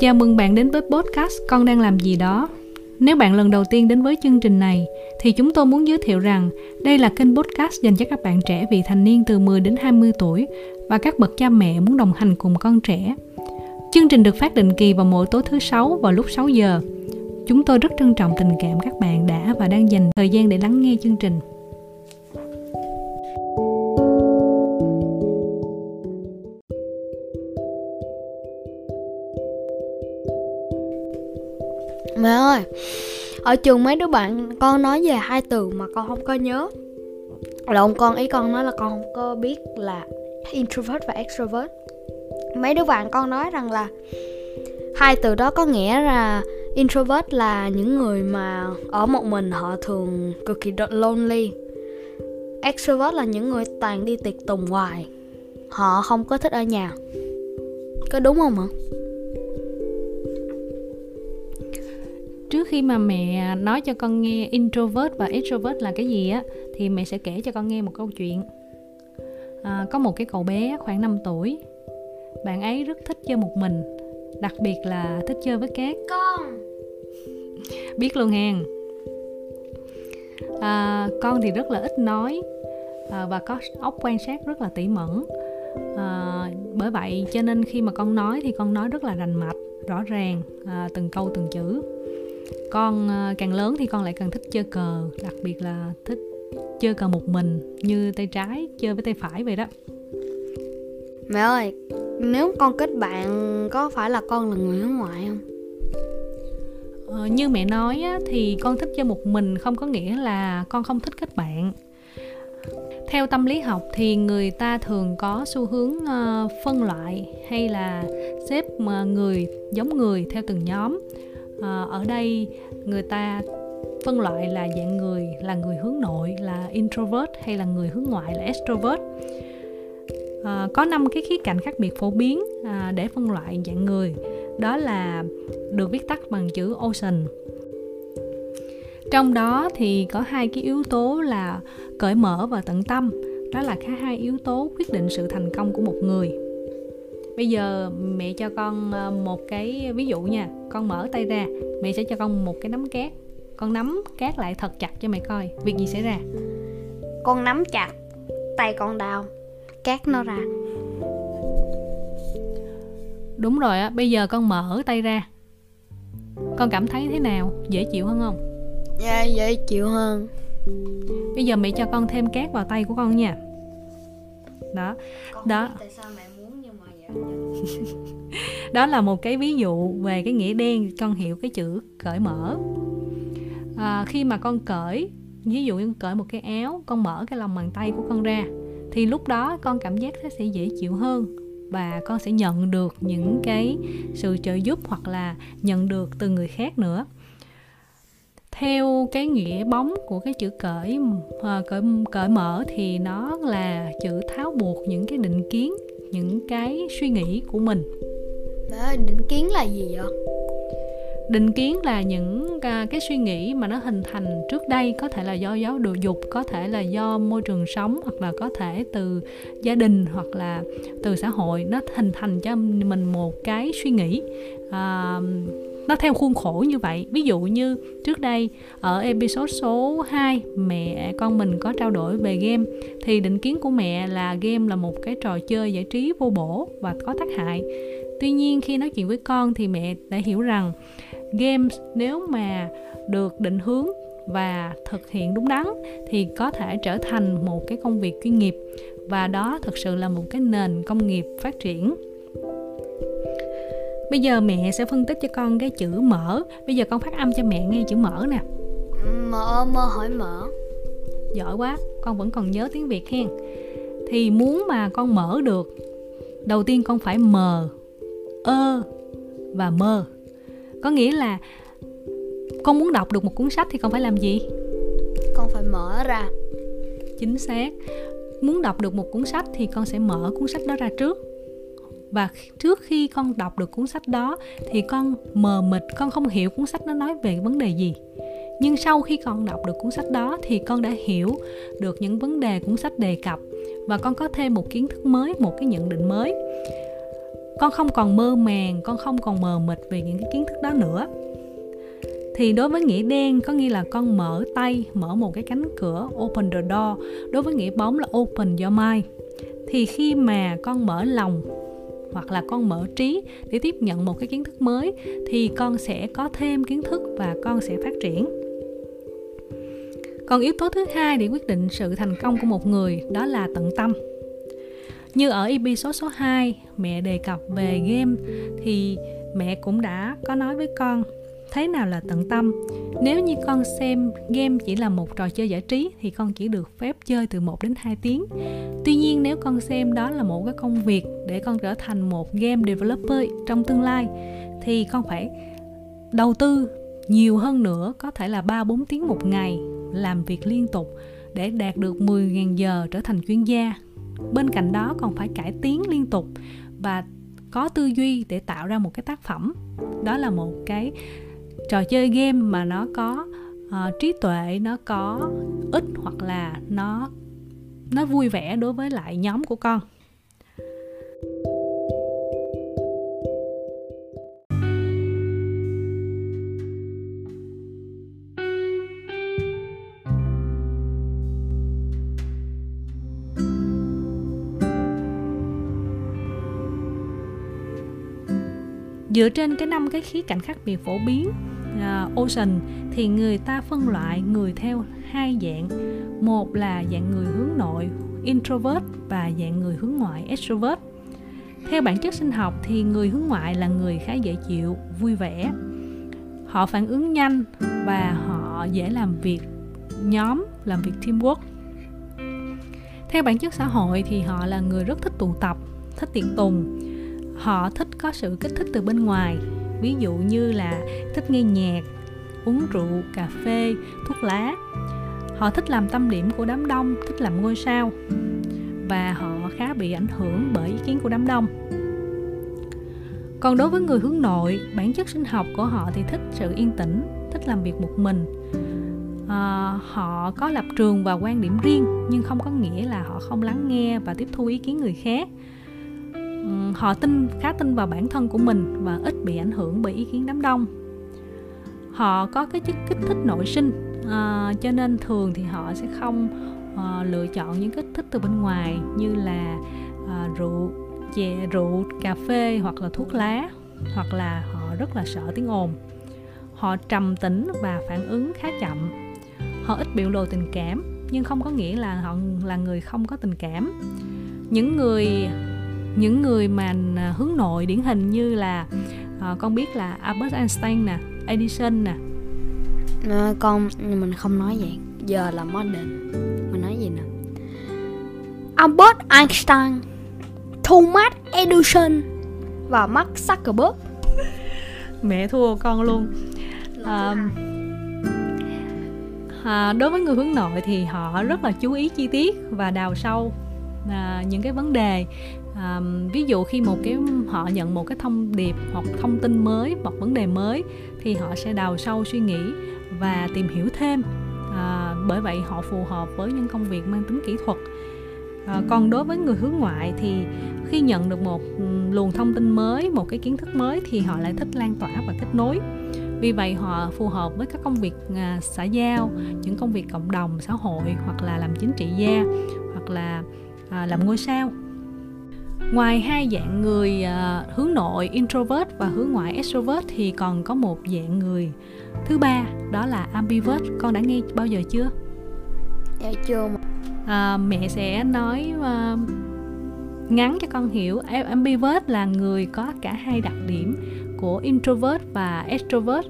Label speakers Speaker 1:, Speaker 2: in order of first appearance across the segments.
Speaker 1: Chào mừng bạn đến với podcast Con đang làm gì đó. Nếu bạn lần đầu tiên đến với chương trình này, thì chúng tôi muốn giới thiệu rằng đây là kênh podcast dành cho các bạn trẻ vị thành niên từ 10 đến 20 tuổi và các bậc cha mẹ muốn đồng hành cùng con trẻ. Chương trình được phát định kỳ vào mỗi tối thứ sáu vào lúc 6 giờ. Chúng tôi rất trân trọng tình cảm các bạn đã và đang dành thời gian để lắng nghe chương trình.
Speaker 2: Ở trường mấy đứa bạn, con nói về hai từ mà con không có nhớ. Lộn con, ý con nói là con không có biết là introvert và extrovert. Mấy đứa bạn con nói rằng là hai từ đó có nghĩa là introvert là những người mà ở một mình họ thường cực kỳ lonely. Extrovert là những người toàn đi tiệc tùng hoài, họ không có thích ở nhà. Có đúng không ạ?
Speaker 1: Trước khi mà mẹ nói cho con nghe introvert và extrovert là cái gì á thì mẹ sẽ kể cho con nghe một câu chuyện. À, có một cái cậu bé khoảng 5 tuổi. Bạn ấy rất thích chơi một mình đặc biệt là thích chơi với cát.
Speaker 2: Con.
Speaker 1: Biết luôn hàng à, con thì rất là ít nói à, và có óc quan sát rất là tỉ mẩn. À, bởi vậy cho nên khi mà con nói thì con nói rất là rành mạch rõ ràng à, từng câu từng chữ con ờ, càng lớn thì con lại càng thích chơi cờ đặc biệt là thích chơi cờ một mình như tay trái chơi với tay phải vậy đó.
Speaker 2: Mẹ ơi nếu con kết bạn có phải là con là người nước ngoài không?
Speaker 1: Ờ, như mẹ nói á, thì con thích chơi một mình không có nghĩa là con không thích kết bạn. Theo tâm lý học thì người ta thường có xu hướng uh, phân loại hay là xếp người giống người theo từng nhóm à, ở đây người ta phân loại là dạng người là người hướng nội là introvert hay là người hướng ngoại là extrovert. À, có năm cái khía cạnh khác biệt phổ biến à, để phân loại dạng người. Đó là được viết tắt bằng chữ ocean. Trong đó thì có hai cái yếu tố là cởi mở và tận tâm. Đó là cả hai yếu tố quyết định sự thành công của một người bây giờ mẹ cho con ờ, một cái ví dụ nha con mở tay ra mẹ sẽ cho con một cái nắm cát. Con nắm cát lại thật chặt cho mẹ coi việc gì xảy ra.
Speaker 2: Con nắm chặt tay con đau cát nó ra.
Speaker 1: Đúng rồi á bây giờ con mở tay ra. Con cảm thấy thế nào? Dễ chịu hơn không?
Speaker 2: Dạ dễ chịu hơn.
Speaker 1: Bây giờ mẹ cho con thêm cát vào tay của con nha. Đó
Speaker 2: con
Speaker 1: đó.
Speaker 2: tại sao mẹ
Speaker 1: đó là một cái ví dụ về cái nghĩa đen con hiểu cái chữ cởi mở. À, khi mà con cởi ví dụ như cởi một cái áo con mở cái lòng bàn tay của con ra thì lúc đó con cảm giác nó sẽ dễ chịu hơn và con sẽ nhận được những cái sự trợ giúp hoặc là nhận được từ người khác nữa. Theo cái nghĩa bóng của cái chữ cởi à, cởi cởi mở thì nó là chữ tháo buộc những cái định kiến những cái suy nghĩ của mình.
Speaker 2: Đó định kiến là gì vậy?
Speaker 1: Định kiến là những cái suy nghĩ mà nó hình thành trước đây có thể là do giáo đồ dục có thể là do môi trường sống hoặc là có thể từ gia đình hoặc là từ xã hội. Nó hình thành cho mình một cái suy nghĩ à, nó theo khuôn khổ như vậy. Ví dụ như trước đây, ở episode số 2 mẹ con mình có trao đổi về game, thì định kiến của mẹ là game là một cái trò chơi giải trí vô bổ và có tác hại. Tuy nhiên, khi nói chuyện với con thì mẹ đã hiểu rằng game nếu mà được định hướng và thực hiện đúng đắn thì có thể trở thành một cái công việc chuyên nghiệp, và đó thực sự là một cái nền công nghiệp phát triển bây giờ mẹ sẽ phân tích cho con cái chữ mở. Bây giờ con phát âm cho mẹ nghe chữ mở nè.
Speaker 2: Mở mơ hỏi mở.
Speaker 1: Giỏi quá con vẫn còn nhớ tiếng việt hen. Thì muốn mà con mở được đầu tiên con phải mờ ơ và mơ có nghĩa là con muốn đọc được một cuốn sách thì con phải làm gì?
Speaker 2: Con phải mở ra.
Speaker 1: Chính xác. Muốn đọc được một cuốn sách thì con sẽ mở cuốn sách đó ra trước và trước khi con đọc được cuốn sách đó, thì con mờ mịt, con không hiểu cuốn sách nó nói về vấn đề gì. Nhưng sau khi con đọc được cuốn sách đó, thì con đã hiểu được những vấn đề cuốn sách đề cập. Và con có thêm một kiến thức mới, một cái nhận định mới. Con không còn mơ màng, con không còn mờ mịt về những cái kiến thức đó nữa. Thì đối với nghĩa đen, có nghĩa là con mở tay, mở một cái cánh cửa, open the door. Đối với nghĩa bóng là open your mind. Thì khi mà con mở lòng hoặc là con mở trí để tiếp nhận một cái kiến thức mới, thì con sẽ có thêm kiến thức và con sẽ phát triển. Còn yếu tố thứ hai để quyết định sự thành công của một người, đó là tận tâm. Như ở episode số 2 mẹ đề cập về game, thì mẹ cũng đã có nói với con thế nào là tận tâm nếu như con xem game chỉ là một trò chơi giải trí, thì con chỉ được phép chơi từ 1 đến 2 tiếng tuy nhiên, nếu con xem đó là một cái công việc để con trở thành một game developer trong tương lai, thì con phải đầu tư nhiều hơn nữa, có thể là 3 4 tiếng một ngày làm việc liên tục để đạt được 10.000 giờ trở thành chuyên gia. Bên cạnh đó còn phải cải tiến liên tục và có tư duy để tạo ra một cái tác phẩm. Đó là một cái trò chơi game mà nó có uh, trí tuệ, nó có ích hoặc là nó nó vui vẻ đối với lại nhóm của con. dựa trên cái năm cái khía cạnh khác biệt phổ biến uh, ocean thì người ta phân loại người theo hai dạng. Một là dạng người hướng nội introvert và dạng người hướng ngoại extrovert. Theo bản chất sinh học thì người hướng ngoại là người khá dễ chịu vui vẻ. Họ phản ứng nhanh và họ dễ làm việc nhóm làm việc teamwork. Theo bản chất xã hội thì họ là người rất thích tụ tập thích tiệc tùng. Họ thích có sự kích thích từ bên ngoài ví dụ như là thích nghe nhạc uống rượu cà phê thuốc lá. Họ thích làm tâm điểm của đám đông thích làm ngôi sao. Và họ khá bị ảnh hưởng bởi ý kiến của đám đông. Còn đối với người hướng nội bản chất sinh học của họ thì thích sự yên tĩnh thích làm việc một mình. À, họ có lập trường và quan điểm riêng nhưng không có nghĩa là họ không lắng nghe và tiếp thu ý kiến người khác họ tin khá tin vào bản thân của mình và ít bị ảnh hưởng bởi ý kiến đám đông. Họ có cái chất kích thích nội sinh à, cho nên thường thì họ sẽ không à, lựa chọn những kích thích từ bên ngoài như là à, rượu chè rượu cà phê hoặc là thuốc lá hoặc là họ rất là sợ tiếng ồn. Họ trầm tĩnh và phản ứng khá chậm. Họ ít biểu lộ tình cảm nhưng không có nghĩa là họ là người không có tình cảm. Những người những người mà à, hướng nội điển hình như là à, con biết là Albert Einstein nè Edison nè.
Speaker 2: À, con mình không nói vậy. Giờ là modern. Mình nói gì nè? Albert Einstein Thomas Edison và Mark Zuckerberg.
Speaker 1: Mẹ thua con luôn. À, à, đối với người hướng nội thì họ rất là chú ý chi tiết và đào sâu à, những cái vấn đề à, ví dụ khi một cái họ nhận một cái thông điệp hoặc thông tin mới hoặc vấn đề mới thì họ sẽ đào sâu suy nghĩ và tìm hiểu thêm. À, bởi vậy họ phù hợp với những công việc mang tính kỹ thuật. À, còn đối với người hướng ngoại thì khi nhận được một luồng thông tin mới một cái kiến thức mới thì họ lại thích lan tỏa và kết nối. Vì vậy họ phù hợp với các công việc à, xã giao những công việc cộng đồng xã hội hoặc là làm chính trị gia hoặc là à, làm ngôi sao ngoài hai dạng người à, hướng nội introvert và hướng ngoại extrovert thì còn có một dạng người. Thứ ba đó là ambivert. Con đã nghe bao giờ chưa?
Speaker 2: Dạ chưa
Speaker 1: à, mẹ sẽ nói uh, ngắn cho con hiểu. Ambivert là người có cả hai đặc điểm của introvert và extrovert.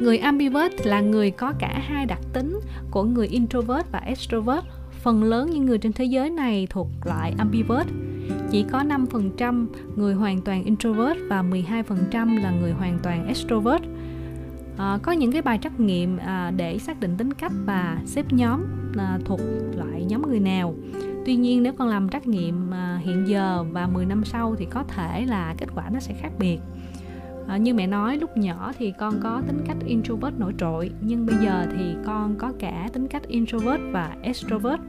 Speaker 1: Người ambivert là người có cả hai đặc tính của người introvert và extrovert. Phần lớn những người trên thế giới này thuộc loại ambivert chỉ có 5% người hoàn toàn introvert và 12% là người hoàn toàn extrovert. À, có những cái bài trắc nghiệm à, để xác định tính cách và xếp nhóm à, thuộc loại nhóm người nào. Tuy nhiên nếu con làm trắc nghiệm à, hiện giờ và 10 năm sau thì có thể là kết quả nó sẽ khác biệt. À, như mẹ nói lúc nhỏ thì con có tính cách introvert nổi trội nhưng bây giờ thì con có cả tính cách introvert và extrovert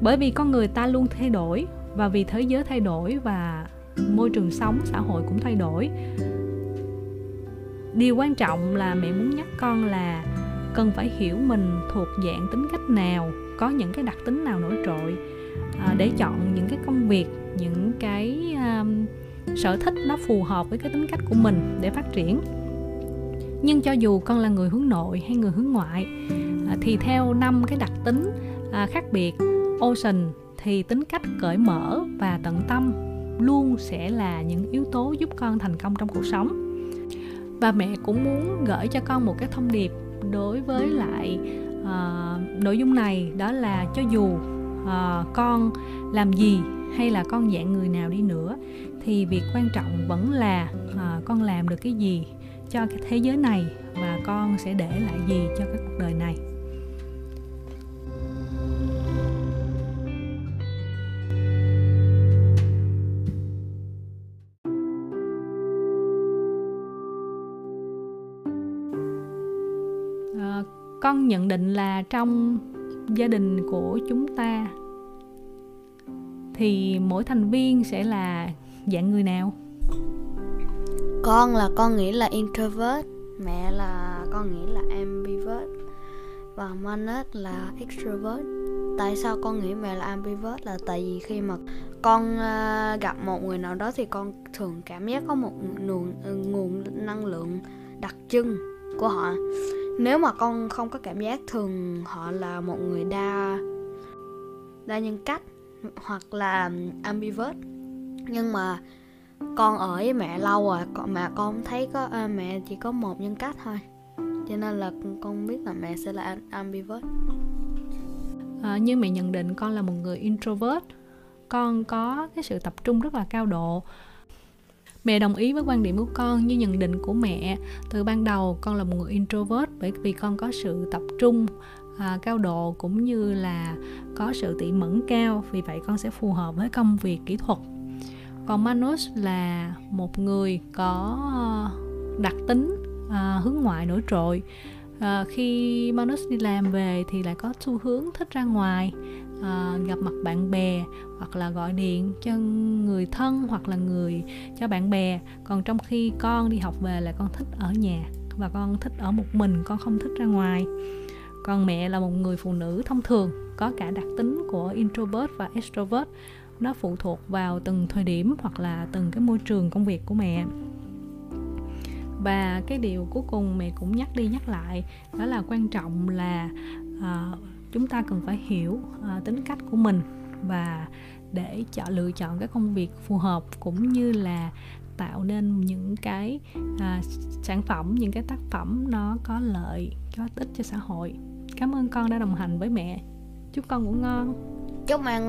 Speaker 1: bởi vì con người ta luôn thay đổi và vì thế giới thay đổi và môi trường sống xã hội cũng thay đổi. Điều quan trọng là mẹ muốn nhắc con là cần phải hiểu mình thuộc dạng tính cách nào có những cái đặc tính nào nổi trội à, để chọn những cái công việc những cái um, sở thích nó phù hợp với cái tính cách của mình để phát triển. Nhưng cho dù con là người hướng nội hay người hướng ngoại à, thì theo năm cái đặc tính à, khác biệt Ocean thì tính cách cởi mở và tận tâm luôn sẽ là những yếu tố giúp con thành công trong cuộc sống. Và mẹ cũng muốn gửi cho con một cái thông điệp đối với lại uh, nội dung này đó là cho dù uh, con làm gì hay là con dạng người nào đi nữa thì việc quan trọng vẫn là uh, con làm được cái gì cho cái thế giới này và con sẽ để lại gì cho cái cuộc đời này. Con nhận định là trong gia đình của chúng ta thì mỗi thành viên sẽ là dạng người nào?
Speaker 2: Con là, con nghĩ là introvert, mẹ là, con nghĩ là ambivert, và Manet là extrovert. Tại sao con nghĩ mẹ là ambivert? Là tại vì khi mà con à, gặp một người nào đó thì con thường cảm giác có một nguồn ờ, nguồn năng lượng đặc trưng của họ nếu mà con không có cảm giác thường họ là một người đa đa nhân cách hoặc là ambivert. Nhưng mà con ở với mẹ lâu rồi mà con thấy có à, mẹ chỉ có một nhân cách thôi. Cho nên là con biết là mẹ sẽ là ambivert.
Speaker 1: À, như mẹ nhận định con là một người introvert. Con có cái sự tập trung rất là cao độ mẹ đồng ý với quan điểm của con như nhận định của mẹ. Từ ban đầu con là một người introvert bởi vì con có sự tập trung à, cao độ cũng như là có sự tỉ mẫn cao. Vì vậy con sẽ phù hợp với công việc kỹ thuật. Còn Manus là một người có à, đặc tính à, hướng ngoại nổi trội à, khi Manus đi làm về thì lại có xu hướng thích ra ngoài à, gặp mặt bạn bè hoặc là gọi điện cho người thân hoặc là người cho bạn bè. Còn trong khi con đi học về là con thích ở nhà và con thích ở một mình con không thích ra ngoài. Còn mẹ là một người phụ nữ thông thường có cả đặc tính của introvert và extrovert. Nó phụ thuộc vào từng thời điểm hoặc là từng cái môi trường công việc của mẹ và cái điều cuối cùng mẹ cũng nhắc đi nhắc lại đó là quan trọng là uh, chúng ta cần phải hiểu uh, tính cách của mình và để chọn lựa chọn cái công việc phù hợp cũng như là tạo nên những cái à, sản phẩm những cái tác phẩm nó có lợi có ích cho xã hội. Cảm ơn con đã đồng hành với mẹ. Chúc con ngủ ngon.
Speaker 2: Chúc mẹ